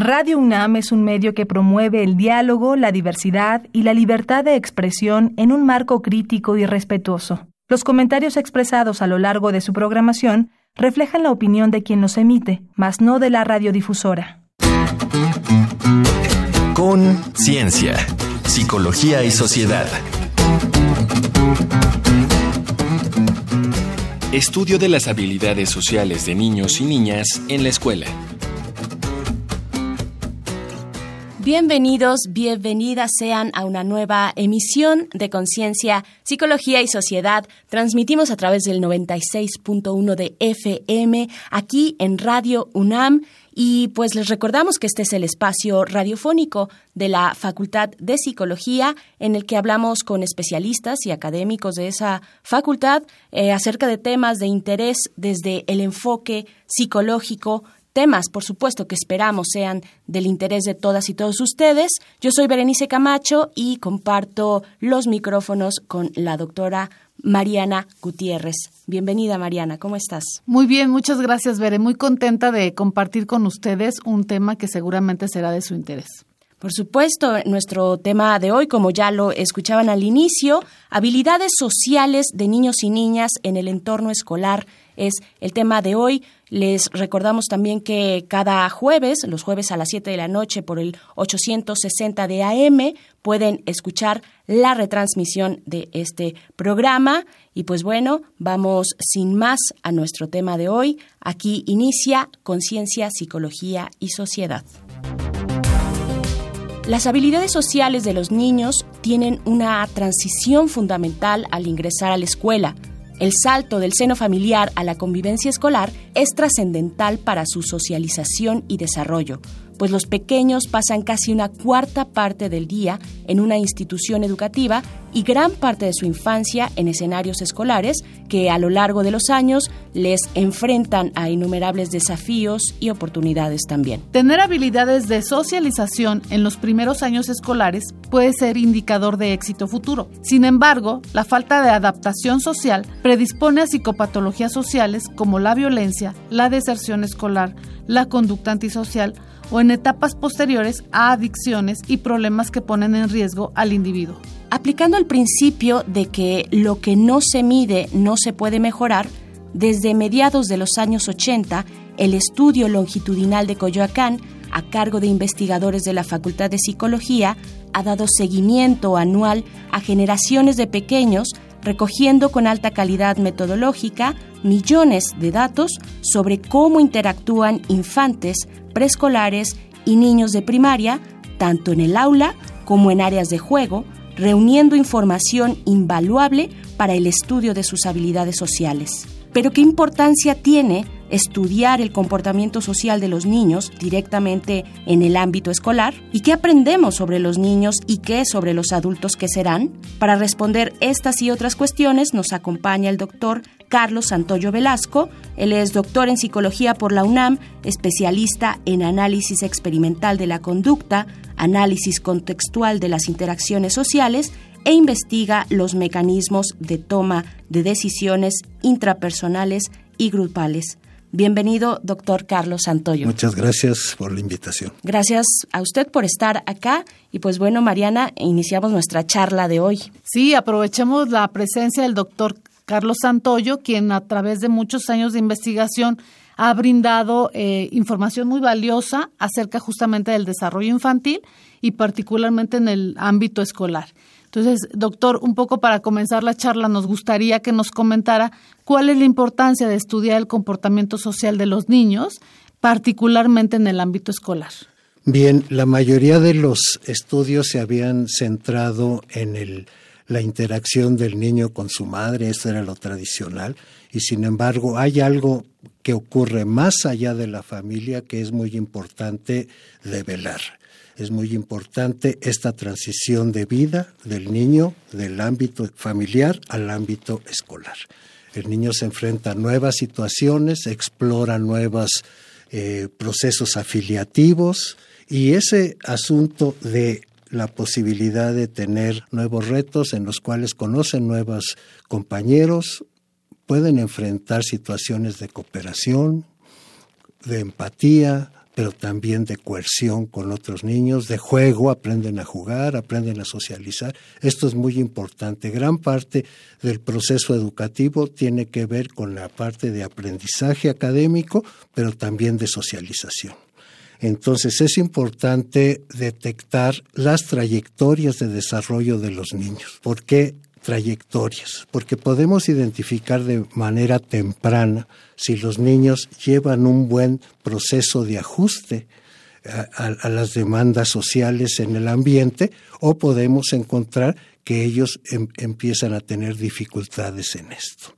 Radio UNAM es un medio que promueve el diálogo, la diversidad y la libertad de expresión en un marco crítico y respetuoso. Los comentarios expresados a lo largo de su programación reflejan la opinión de quien los emite, mas no de la radiodifusora. Con Ciencia, Psicología y Sociedad. Estudio de las habilidades sociales de niños y niñas en la escuela. Bienvenidos, bienvenidas sean a una nueva emisión de Conciencia, Psicología y Sociedad. Transmitimos a través del 96.1 de FM aquí en Radio UNAM y pues les recordamos que este es el espacio radiofónico de la Facultad de Psicología en el que hablamos con especialistas y académicos de esa facultad eh, acerca de temas de interés desde el enfoque psicológico temas, por supuesto, que esperamos sean del interés de todas y todos ustedes. Yo soy Berenice Camacho y comparto los micrófonos con la doctora Mariana Gutiérrez. Bienvenida, Mariana, ¿cómo estás? Muy bien, muchas gracias, Bere. Muy contenta de compartir con ustedes un tema que seguramente será de su interés. Por supuesto, nuestro tema de hoy, como ya lo escuchaban al inicio, habilidades sociales de niños y niñas en el entorno escolar es el tema de hoy. Les recordamos también que cada jueves, los jueves a las 7 de la noche por el 860 de AM, pueden escuchar la retransmisión de este programa. Y pues bueno, vamos sin más a nuestro tema de hoy. Aquí inicia Conciencia, Psicología y Sociedad. Las habilidades sociales de los niños tienen una transición fundamental al ingresar a la escuela. El salto del seno familiar a la convivencia escolar es trascendental para su socialización y desarrollo, pues los pequeños pasan casi una cuarta parte del día en una institución educativa y gran parte de su infancia en escenarios escolares que a lo largo de los años les enfrentan a innumerables desafíos y oportunidades también. Tener habilidades de socialización en los primeros años escolares puede ser indicador de éxito futuro. Sin embargo, la falta de adaptación social predispone a psicopatologías sociales como la violencia, la deserción escolar, la conducta antisocial, o en etapas posteriores a adicciones y problemas que ponen en riesgo al individuo. Aplicando el principio de que lo que no se mide no se puede mejorar, desde mediados de los años 80, el estudio longitudinal de Coyoacán, a cargo de investigadores de la Facultad de Psicología, ha dado seguimiento anual a generaciones de pequeños, recogiendo con alta calidad metodológica millones de datos sobre cómo interactúan infantes, preescolares y niños de primaria, tanto en el aula como en áreas de juego, reuniendo información invaluable para el estudio de sus habilidades sociales. Pero ¿qué importancia tiene estudiar el comportamiento social de los niños directamente en el ámbito escolar? ¿Y qué aprendemos sobre los niños y qué sobre los adultos que serán? Para responder estas y otras cuestiones nos acompaña el doctor Carlos Santoyo Velasco. Él es doctor en psicología por la UNAM, especialista en análisis experimental de la conducta, análisis contextual de las interacciones sociales e investiga los mecanismos de toma de decisiones intrapersonales y grupales. Bienvenido, doctor Carlos Santoyo. Muchas gracias por la invitación. Gracias a usted por estar acá. Y pues bueno, Mariana, iniciamos nuestra charla de hoy. Sí, aprovechemos la presencia del doctor Carlos Santoyo, quien a través de muchos años de investigación ha brindado eh, información muy valiosa acerca justamente del desarrollo infantil y particularmente en el ámbito escolar. Entonces, doctor, un poco para comenzar la charla, nos gustaría que nos comentara cuál es la importancia de estudiar el comportamiento social de los niños, particularmente en el ámbito escolar. Bien, la mayoría de los estudios se habían centrado en el, la interacción del niño con su madre, eso era lo tradicional, y sin embargo hay algo que ocurre más allá de la familia que es muy importante de velar es muy importante esta transición de vida del niño del ámbito familiar al ámbito escolar. El niño se enfrenta a nuevas situaciones, explora nuevos eh, procesos afiliativos y ese asunto de la posibilidad de tener nuevos retos en los cuales conocen nuevos compañeros, pueden enfrentar situaciones de cooperación, de empatía, pero también de coerción con otros niños, de juego, aprenden a jugar, aprenden a socializar. Esto es muy importante. Gran parte del proceso educativo tiene que ver con la parte de aprendizaje académico, pero también de socialización. Entonces es importante detectar las trayectorias de desarrollo de los niños. ¿Por qué trayectorias? Porque podemos identificar de manera temprana si los niños llevan un buen proceso de ajuste a, las demandas sociales en el ambiente o podemos encontrar que ellos em, empiezan a tener dificultades en esto.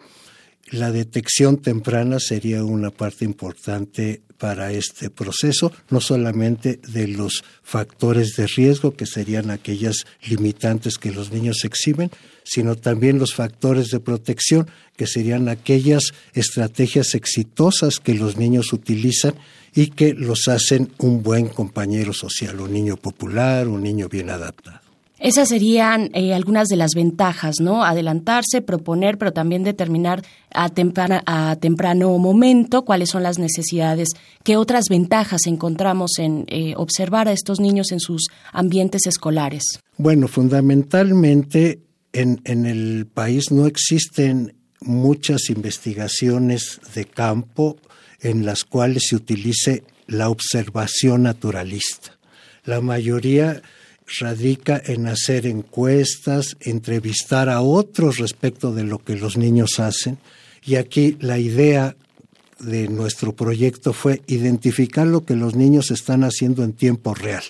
La detección temprana sería una parte importante para este proceso, no solamente de los factores de riesgo, que serían aquellas limitantes que los niños exhiben, sino también los factores de protección, que serían aquellas estrategias exitosas que los niños utilizan y que los hacen un buen compañero social, un niño popular, un niño bien adaptado. Esas serían eh, algunas de las ventajas, ¿no? Adelantarse, proponer, pero también determinar a, a temprano momento cuáles son las necesidades. ¿Qué otras ventajas encontramos en eh, observar a estos niños en sus ambientes escolares? Bueno, fundamentalmente en, en el país no existen muchas investigaciones de campo en las cuales se utilice la observación naturalista. La mayoría radica en hacer encuestas, entrevistar a otros respecto de lo que los niños hacen. Y aquí la idea de nuestro proyecto fue identificar lo que los niños están haciendo en tiempo real,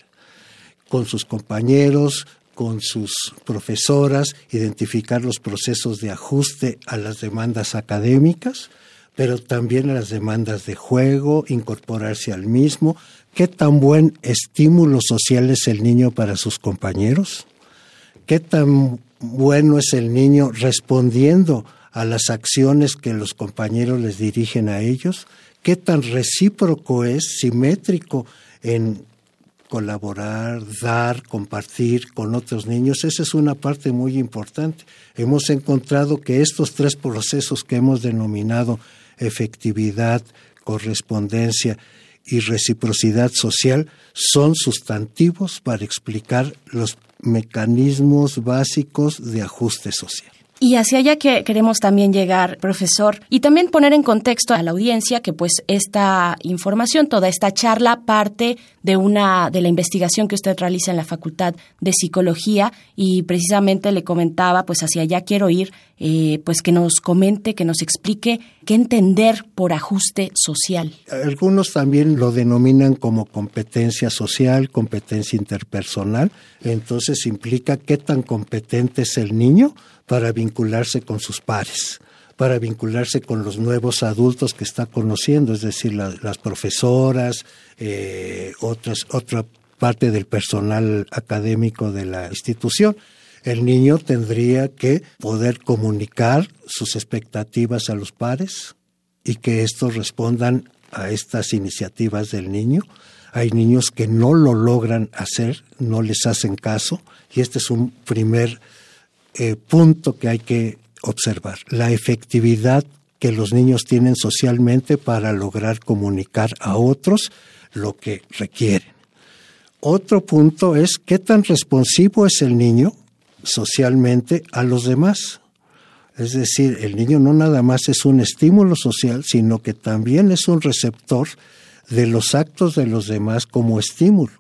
con sus compañeros, con sus profesoras, identificar los procesos de ajuste a las demandas académicas, pero también a las demandas de juego, incorporarse al mismo, ¿Qué tan buen estímulo social es el niño para sus compañeros? ¿Qué tan bueno es el niño respondiendo a las acciones que los compañeros les dirigen a ellos? ¿Qué tan recíproco es, simétrico en colaborar, dar, compartir con otros niños? Esa es una parte muy importante. Hemos encontrado que estos tres procesos que hemos denominado efectividad, correspondencia y reciprocidad social son sustantivos para explicar los mecanismos básicos de ajuste social. Y hacia allá que queremos también llegar, profesor, y también poner en contexto a la audiencia que pues esta información, toda esta charla parte de una de la investigación que usted realiza en la Facultad de Psicología y precisamente le comentaba, pues hacia allá quiero ir, eh, pues que nos comente, que nos explique qué entender por ajuste social. Algunos también lo denominan como competencia social, competencia interpersonal, entonces implica qué tan competente es el niño para vincularse con sus pares, para vincularse con los nuevos adultos que está conociendo, es decir, las profesoras, eh, otras, otra parte del personal académico de la institución. El niño tendría que poder comunicar sus expectativas a los pares y que estos respondan a estas iniciativas del niño. Hay niños que no lo logran hacer, no les hacen caso, y este es un primer eh, punto que hay que observar, la efectividad que los niños tienen socialmente para lograr comunicar a otros lo que requieren. Otro punto es qué tan responsivo es el niño socialmente a los demás. Es decir, el niño no nada más es un estímulo social, sino que también es un receptor de los actos de los demás como estímulo.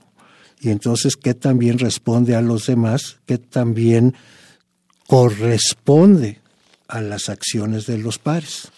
Y entonces, ¿qué también responde a los demás? ¿Qué también corresponde a las acciones de los pares.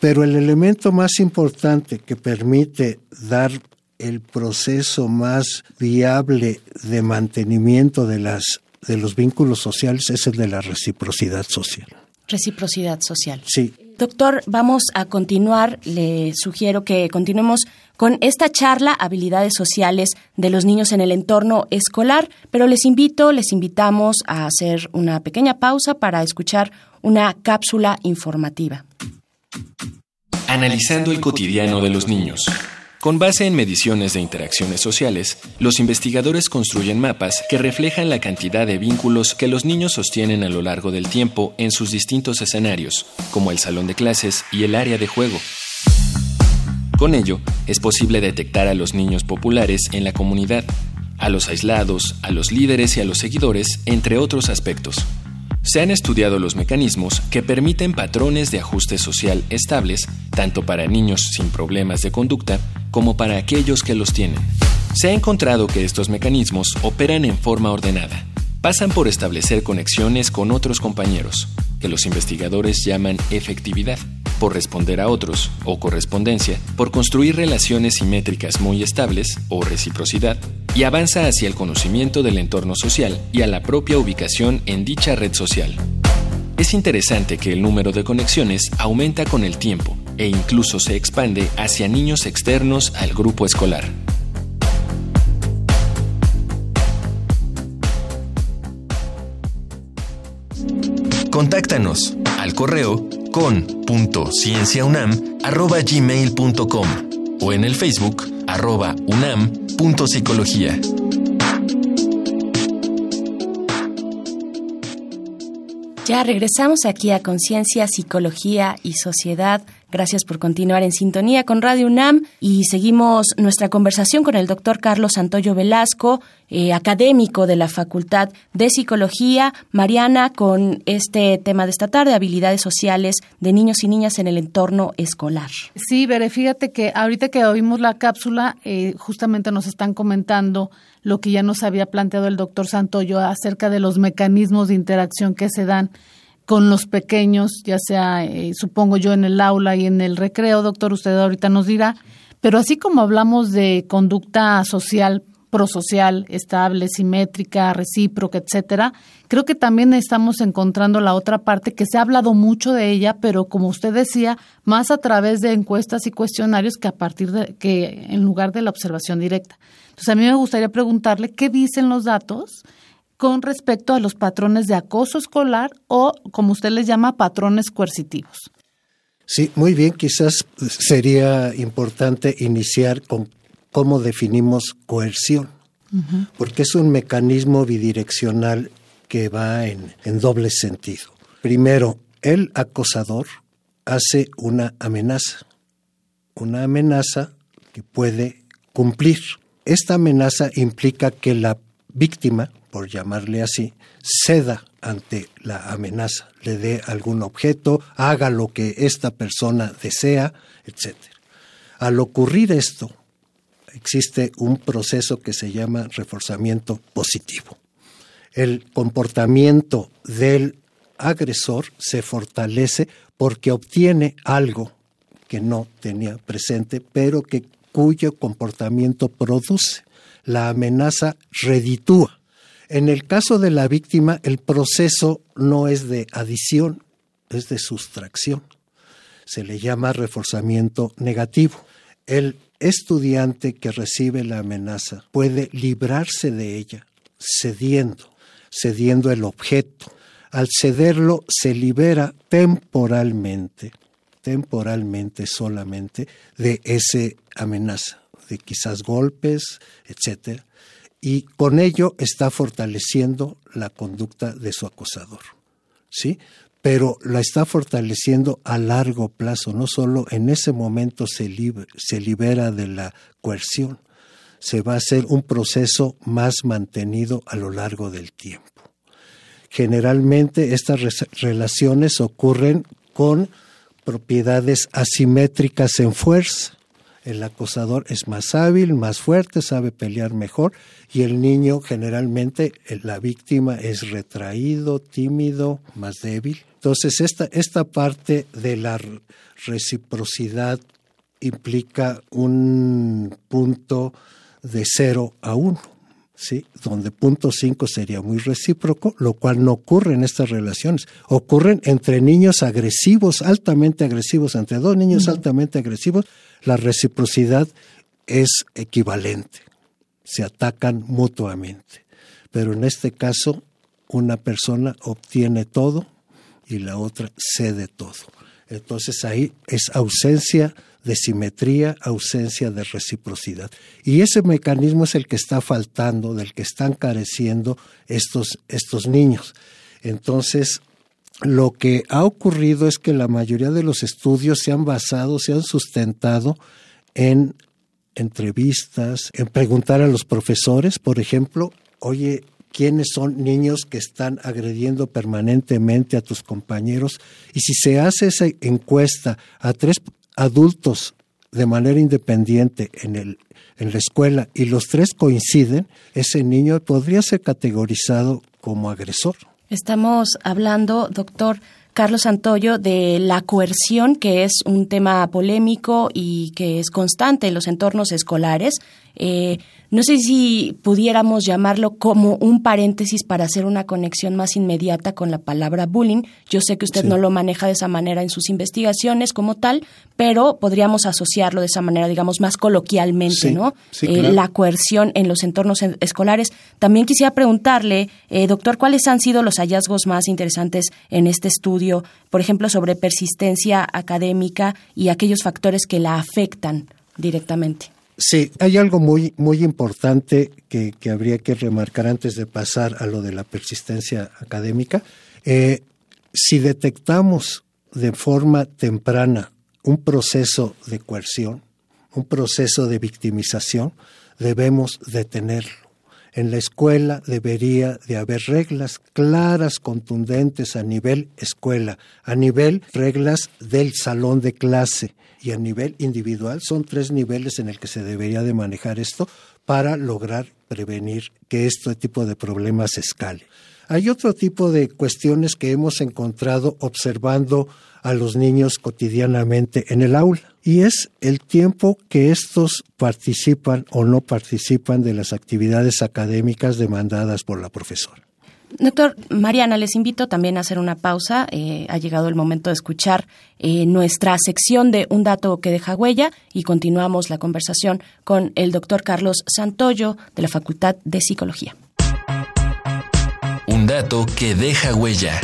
Pero el elemento más importante que permite dar el proceso más viable de mantenimiento de, las, de los vínculos sociales es el de la reciprocidad social. Reciprocidad social. Sí. Doctor, vamos a continuar. Le sugiero que continuemos con esta charla, habilidades sociales de los niños en el entorno escolar, pero les invito, les invitamos a hacer una pequeña pausa para escuchar una cápsula informativa. Analizando el cotidiano de los niños. Con base en mediciones de interacciones sociales, los investigadores construyen mapas que reflejan la cantidad de vínculos que los niños sostienen a lo largo del tiempo en sus distintos escenarios, como el salón de clases y el área de juego. Con ello, es posible detectar a los niños populares en la comunidad, a los aislados, a los líderes y a los seguidores, entre otros aspectos. Se han estudiado los mecanismos que permiten patrones de ajuste social estables, tanto para niños sin problemas de conducta como para aquellos que los tienen. Se ha encontrado que estos mecanismos operan en forma ordenada. Pasan por establecer conexiones con otros compañeros, que los investigadores llaman efectividad, por responder a otros, o correspondencia, por construir relaciones simétricas muy estables, o reciprocidad, y avanza hacia el conocimiento del entorno social y a la propia ubicación en dicha red social. Es interesante que el número de conexiones aumenta con el tiempo e incluso se expande hacia niños externos al grupo escolar. Contáctanos al correo con.cienciaunam.gmail.com o en el Facebook arroba unam.psicología. Ya regresamos aquí a Conciencia, Psicología y Sociedad. Gracias por continuar en sintonía con Radio UNAM y seguimos nuestra conversación con el doctor Carlos Santoyo Velasco, eh, académico de la Facultad de Psicología. Mariana, con este tema de esta tarde, habilidades sociales de niños y niñas en el entorno escolar. Sí, Bere, fíjate que ahorita que oímos la cápsula, eh, justamente nos están comentando lo que ya nos había planteado el doctor Santoyo acerca de los mecanismos de interacción que se dan con los pequeños, ya sea, eh, supongo yo, en el aula y en el recreo, doctor, usted ahorita nos dirá, pero así como hablamos de conducta social, prosocial, estable, simétrica, recíproca, etcétera, creo que también estamos encontrando la otra parte que se ha hablado mucho de ella, pero como usted decía, más a través de encuestas y cuestionarios que a partir de que en lugar de la observación directa. Entonces, a mí me gustaría preguntarle qué dicen los datos con respecto a los patrones de acoso escolar o, como usted les llama, patrones coercitivos. Sí, muy bien, quizás sería importante iniciar con cómo definimos coerción, porque es un mecanismo bidireccional que va en, en doble sentido. Primero, el acosador hace una amenaza, una amenaza que puede cumplir. Esta amenaza implica que la víctima, por llamarle así, ceda ante la amenaza, le dé algún objeto, haga lo que esta persona desea, etc. Al ocurrir esto, existe un proceso que se llama reforzamiento positivo. El comportamiento del agresor se fortalece porque obtiene algo que no tenía presente, pero que cuyo comportamiento produce. La amenaza reditúa en el caso de la víctima, el proceso no es de adición, es de sustracción. Se le llama reforzamiento negativo. El estudiante que recibe la amenaza puede librarse de ella cediendo, cediendo el objeto. Al cederlo se libera temporalmente, temporalmente solamente de esa amenaza, de quizás golpes, etcétera y con ello está fortaleciendo la conducta de su acosador. ¿Sí? Pero la está fortaleciendo a largo plazo, no solo en ese momento se, se libera de la coerción, se va a hacer un proceso más mantenido a lo largo del tiempo. Generalmente estas relaciones ocurren con propiedades asimétricas en fuerza el acosador es más hábil, más fuerte, sabe pelear mejor y el niño generalmente, eh, la víctima es retraído, tímido, más débil. Entonces esta, esta parte de la reciprocidad implica un punto de 0 a 1. ¿Sí? donde punto 5 sería muy recíproco, lo cual no ocurre en estas relaciones. Ocurren entre niños agresivos, altamente agresivos, entre dos niños altamente agresivos, la reciprocidad es equivalente, se atacan mutuamente. Pero en este caso, una persona obtiene todo y la otra cede todo. Entonces ahí es ausencia de simetría, ausencia de reciprocidad. Y ese mecanismo es el que está faltando, del que están careciendo estos, estos niños. Entonces, lo que ha ocurrido es que la mayoría de los estudios se han basado, se han sustentado en entrevistas, en preguntar a los profesores, por ejemplo, oye, quiénes son niños que están agrediendo permanentemente a tus compañeros. Y si se hace esa encuesta a tres adultos de manera independiente en, el, en la escuela y los tres coinciden, ese niño podría ser categorizado como agresor. Estamos hablando, doctor, Carlos Santoyo, de la coerción, que es un tema polémico y que es constante en los entornos escolares. Eh, no sé si pudiéramos llamarlo como un paréntesis para hacer una conexión más inmediata con la palabra bullying. Yo sé que usted no lo maneja de esa manera en sus investigaciones como tal, pero podríamos asociarlo de esa manera, digamos, más coloquialmente, ¿no? Eh, la coerción en los entornos escolares. También quisiera preguntarle, eh, doctor, ¿cuáles han sido los hallazgos más interesantes en este estudio, por ejemplo, sobre persistencia académica y aquellos factores que la afectan directamente? Sí, hay algo muy, muy importante que, que, habría que remarcar antes de pasar a lo de la persistencia académica. Eh, si detectamos de forma temprana un proceso de coerción, un proceso de victimización, debemos detenerlo. En la escuela debería de haber reglas claras, contundentes a nivel escuela, a nivel reglas del salón de clase y a nivel individual. Son tres niveles en el que se debería de manejar esto para lograr prevenir que este tipo de problemas escale. Hay otro tipo de cuestiones que hemos encontrado observando a los niños cotidianamente en el aula y es el tiempo que estos participan o no participan de las actividades académicas demandadas por la profesora. Doctor Mariana, les invito también a hacer una pausa. Eh, ha llegado el momento de escuchar eh, nuestra sección de Un dato que deja huella y continuamos la conversación con el doctor Carlos Santoyo de la Facultad de Psicología. Un dato que deja huella.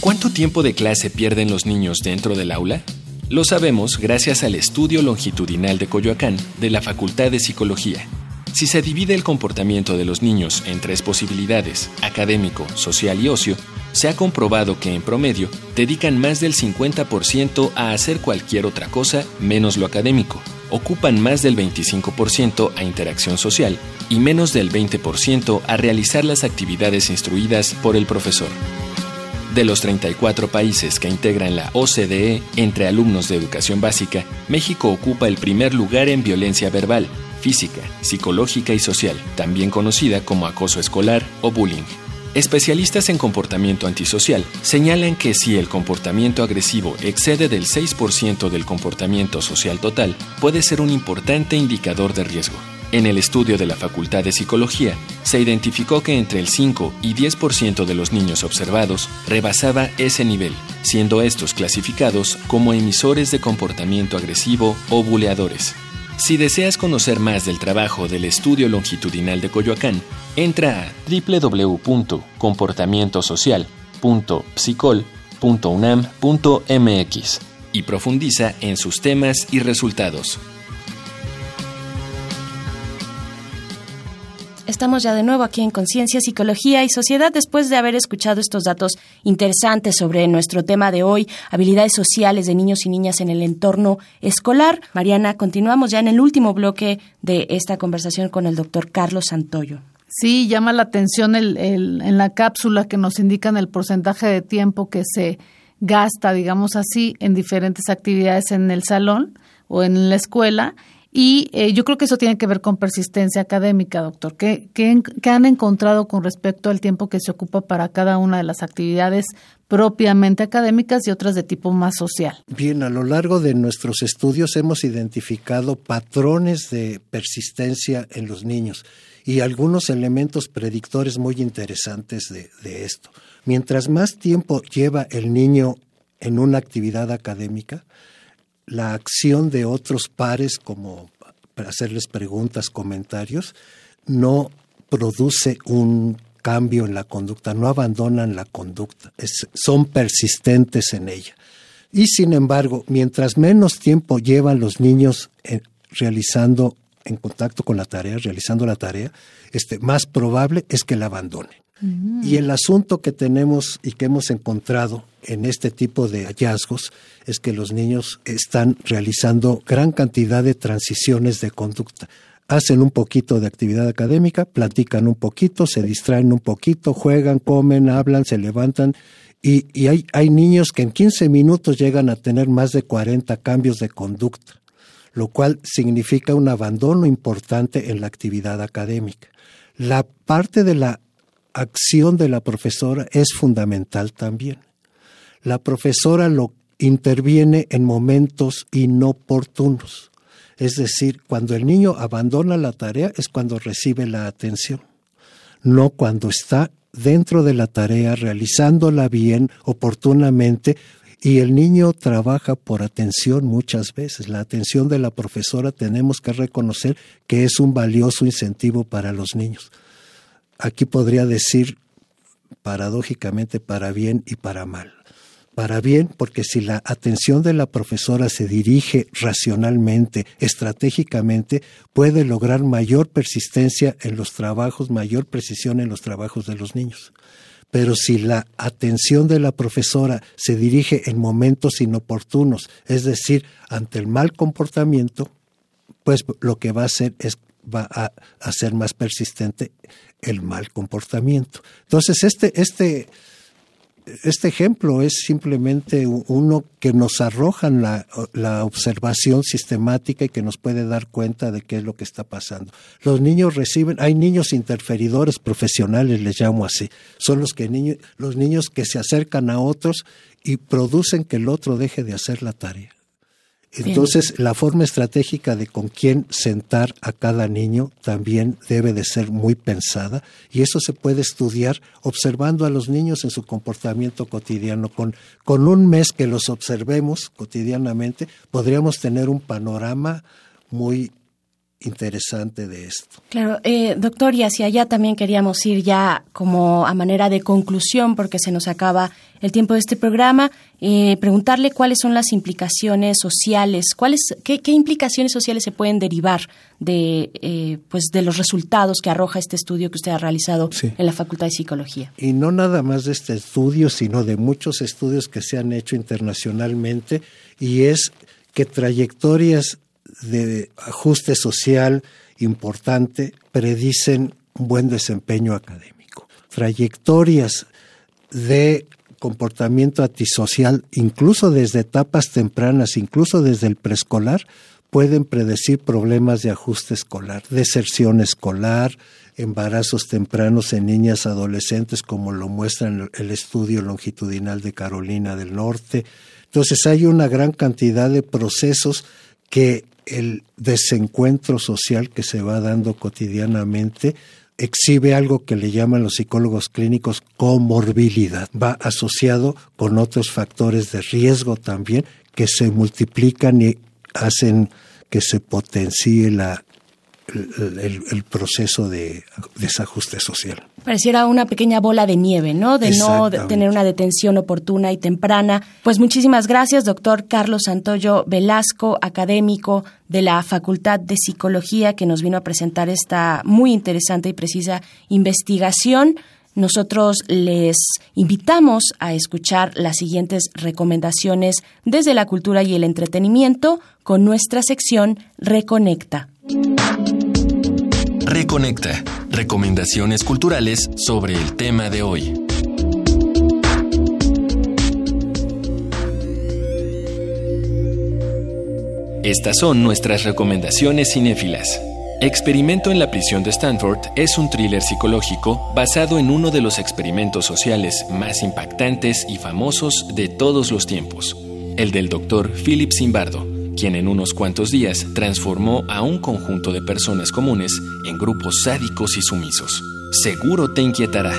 ¿Cuánto tiempo de clase pierden los niños dentro del aula? Lo sabemos gracias al estudio longitudinal de Coyoacán de la Facultad de Psicología. Si se divide el comportamiento de los niños en tres posibilidades, académico, social y ocio, se ha comprobado que en promedio dedican más del 50% a hacer cualquier otra cosa menos lo académico, ocupan más del 25% a interacción social y menos del 20% a realizar las actividades instruidas por el profesor. De los 34 países que integran la OCDE entre alumnos de educación básica, México ocupa el primer lugar en violencia verbal, física, psicológica y social, también conocida como acoso escolar o bullying. Especialistas en comportamiento antisocial señalan que si el comportamiento agresivo excede del 6% del comportamiento social total, puede ser un importante indicador de riesgo. En el estudio de la Facultad de Psicología, se identificó que entre el 5 y 10% de los niños observados rebasaba ese nivel, siendo estos clasificados como emisores de comportamiento agresivo o buleadores. Si deseas conocer más del trabajo del estudio longitudinal de Coyoacán, entra a www.comportamientosocial.psicol.unam.mx y profundiza en sus temas y resultados. Estamos ya de nuevo aquí en Conciencia, Psicología y Sociedad después de haber escuchado estos datos interesantes sobre nuestro tema de hoy, habilidades sociales de niños y niñas en el entorno escolar. Mariana, continuamos ya en el último bloque de esta conversación con el doctor Carlos Santoyo. Sí, llama la atención el, en la cápsula que nos indican el porcentaje de tiempo que se gasta, digamos así, en diferentes actividades en el salón o en la escuela y eh, yo creo que eso tiene que ver con persistencia académica, doctor. ¿Qué, ¿Qué, han encontrado con respecto al tiempo que se ocupa para cada una de las actividades propiamente académicas y otras de tipo más social? Bien, a lo largo de nuestros estudios hemos identificado patrones de persistencia en los niños y algunos elementos predictores muy interesantes de, de esto. Mientras más tiempo lleva el niño en una actividad académica, la acción de otros pares, como para hacerles preguntas, comentarios, no produce un cambio en la conducta, no abandonan la conducta, son persistentes en ella. Y sin embargo, mientras menos tiempo llevan los niños realizando en contacto con la tarea, realizando la tarea, este, más probable es que la abandonen. Y el asunto que tenemos y que hemos encontrado en este tipo de hallazgos es que los niños están realizando gran cantidad de transiciones de conducta. Hacen un poquito de actividad académica, platican un poquito, se distraen un poquito, juegan, comen, hablan, se levantan. Y, hay niños que en 15 minutos llegan a tener más de 40 cambios de conducta, lo cual significa un abandono importante en la actividad académica. La parte de la acción de la profesora es fundamental también. La profesora lo interviene en momentos inoportunos. Es decir, cuando el niño abandona la tarea es cuando recibe la atención, no cuando está dentro de la tarea, realizándola bien, oportunamente, y el niño trabaja por atención muchas veces. La atención de la profesora tenemos que reconocer que es un valioso incentivo para los niños. Aquí podría decir paradójicamente para bien y para mal para bien, porque si la atención de la profesora se dirige racionalmente, estratégicamente, puede lograr mayor persistencia en los trabajos, mayor precisión en los trabajos de los niños. Pero si la atención de la profesora se dirige en momentos inoportunos, es decir, ante el mal comportamiento, pues lo que va a hacer es va a hacer más persistente el mal comportamiento. Entonces, este, este, este ejemplo es simplemente uno que nos arroja la, observación sistemática y que nos puede dar cuenta de qué es lo que está pasando. Los niños reciben, hay niños interferidores profesionales, les llamo así, son los, que niños, los niños que se acercan a otros y producen que el otro deje de hacer la tarea. Entonces, la forma estratégica de con quién sentar a cada niño también debe de ser muy pensada y eso se puede estudiar observando a los niños en su comportamiento cotidiano. Con, con un mes que los observemos cotidianamente, podríamos tener un panorama muy interesante de esto. Claro, eh, doctor, y hacia allá también queríamos ir ya como a manera de conclusión, porque se nos acaba el tiempo de este programa, eh, preguntarle cuáles son las implicaciones sociales, cuáles, qué, implicaciones sociales se pueden derivar de, eh, pues de los resultados que arroja este estudio que usted ha realizado en la Facultad de Psicología. Y no nada más de este estudio, sino de muchos estudios que se han hecho internacionalmente, y es que trayectorias de ajuste social importante predicen un buen desempeño académico. Trayectorias de comportamiento antisocial, incluso desde etapas tempranas, incluso desde el preescolar, pueden predecir problemas de ajuste escolar, deserción escolar, embarazos tempranos en niñas adolescentes, como lo muestra el estudio longitudinal de Carolina del Norte. Entonces hay una gran cantidad de procesos que el desencuentro social que se va dando cotidianamente exhibe algo que le llaman los psicólogos clínicos comorbilidad. Va asociado con otros factores de riesgo también que se multiplican y hacen que se potencie la, el, proceso de desajuste social. Pareciera una pequeña bola de nieve, ¿no? De no tener una detención oportuna y temprana. Pues muchísimas gracias, doctor Carlos Santoyo Velasco, académico de la Facultad de Psicología, que nos vino a presentar esta muy interesante y precisa investigación. Nosotros les invitamos a escuchar las siguientes recomendaciones desde la cultura y el entretenimiento con nuestra sección Reconecta. Reconecta. Recomendaciones culturales sobre el tema de hoy. Estas son nuestras recomendaciones cinéfilas. Experimento en la prisión de Stanford es un thriller psicológico basado en uno de los experimentos sociales más impactantes y famosos de todos los tiempos, el del doctor Philip Zimbardo quien en unos cuantos días transformó a un conjunto de personas comunes en grupos sádicos y sumisos. Seguro te inquietará.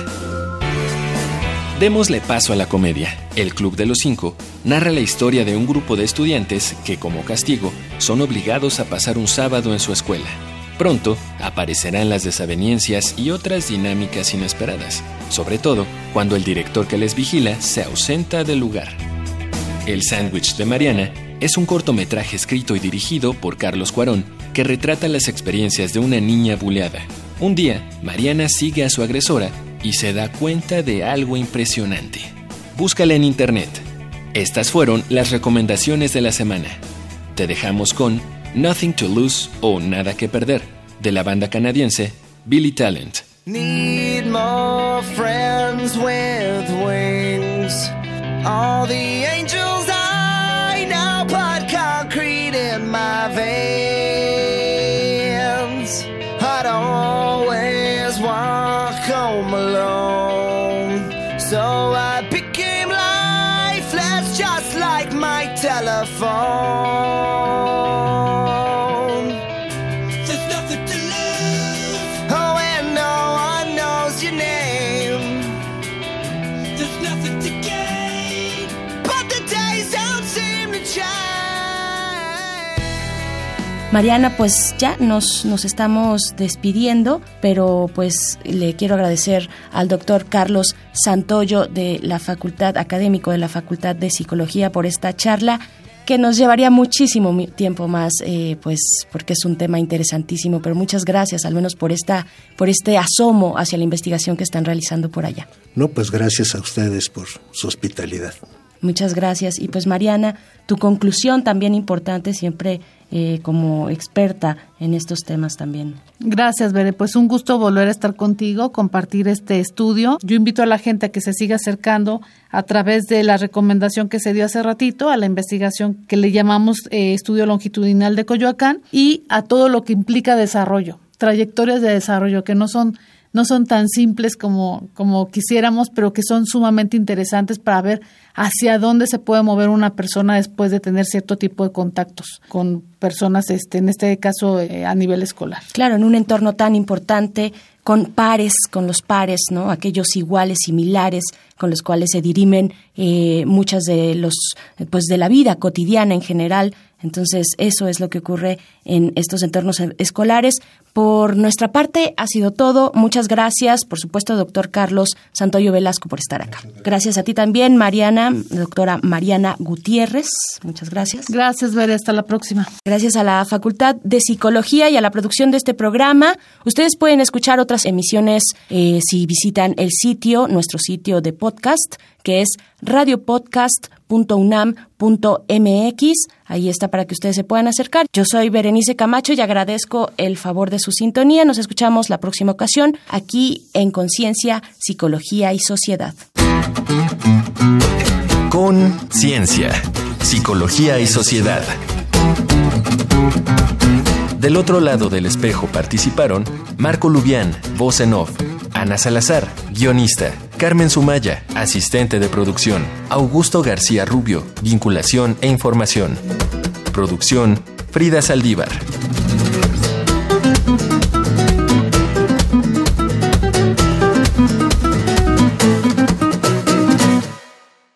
Démosle paso a la comedia. El Club de los Cinco narra la historia de un grupo de estudiantes que, como castigo, son obligados a pasar un sábado en su escuela. Pronto aparecerán las desavenencias y otras dinámicas inesperadas, sobre todo cuando el director que les vigila se ausenta del lugar. El sándwich de Mariana es un cortometraje escrito y dirigido por Carlos Cuarón que retrata las experiencias de una niña buleada. Un día, Mariana sigue a su agresora y se da cuenta de algo impresionante. Búscala en internet. Estas fueron las recomendaciones de la semana. Te dejamos con Nothing to Lose o Nada que Perder de la banda canadiense Billy Talent. Need more friends with wings. All the Mariana, pues ya nos, nos estamos despidiendo, pero pues le quiero agradecer al doctor Carlos Santoyo de la Facultad Académico de la Facultad de Psicología por esta charla que nos llevaría muchísimo tiempo más, eh, pues porque es un tema interesantísimo, pero muchas gracias al menos por esta, por este asomo hacia la investigación que están realizando por allá. No, pues gracias a ustedes por su hospitalidad. Muchas gracias. Y pues Mariana, tu conclusión también importante, siempre eh, como experta en estos temas también. Gracias, Bere. Pues un gusto volver a estar contigo, compartir este estudio. Yo invito a la gente a que se siga acercando a través de la recomendación que se dio hace ratito, a la investigación que le llamamos eh, estudio longitudinal de Coyoacán y a todo lo que implica desarrollo, trayectorias de desarrollo que no son no son tan simples como, como quisiéramos, pero que son sumamente interesantes para ver hacia dónde se puede mover una persona después de tener cierto tipo de contactos con personas, este, en este caso eh, a nivel escolar. Claro, en un entorno tan importante, con pares, con los pares, ¿no? Aquellos iguales, similares, con los cuales se dirimen eh, muchas de los, pues de la vida cotidiana en general. Entonces, eso es lo que ocurre en estos entornos escolares. Por nuestra parte, ha sido todo. Muchas gracias, por supuesto, doctor Carlos Santoyo Velasco, por estar acá. Gracias a ti también, Mariana, doctora Mariana Gutiérrez. Muchas gracias. Gracias, Vera. Hasta la próxima. Gracias a la Facultad de Psicología y a la producción de este programa. Ustedes pueden escuchar otras emisiones eh, si visitan el sitio, nuestro sitio de podcast, que es radiopodcast.unam.mx. Ahí está para que ustedes se puedan acercar. Yo soy Berenice Camacho y agradezco el favor de su sintonía. Nos escuchamos la próxima ocasión aquí en Conciencia, Psicología y Sociedad. Conciencia, Psicología y Sociedad. Del otro lado del espejo participaron Marco Lubián, voz en off, Ana Salazar, guionista, Carmen Sumaya, asistente de producción, Augusto García Rubio, vinculación e información. Producción, Frida Saldívar.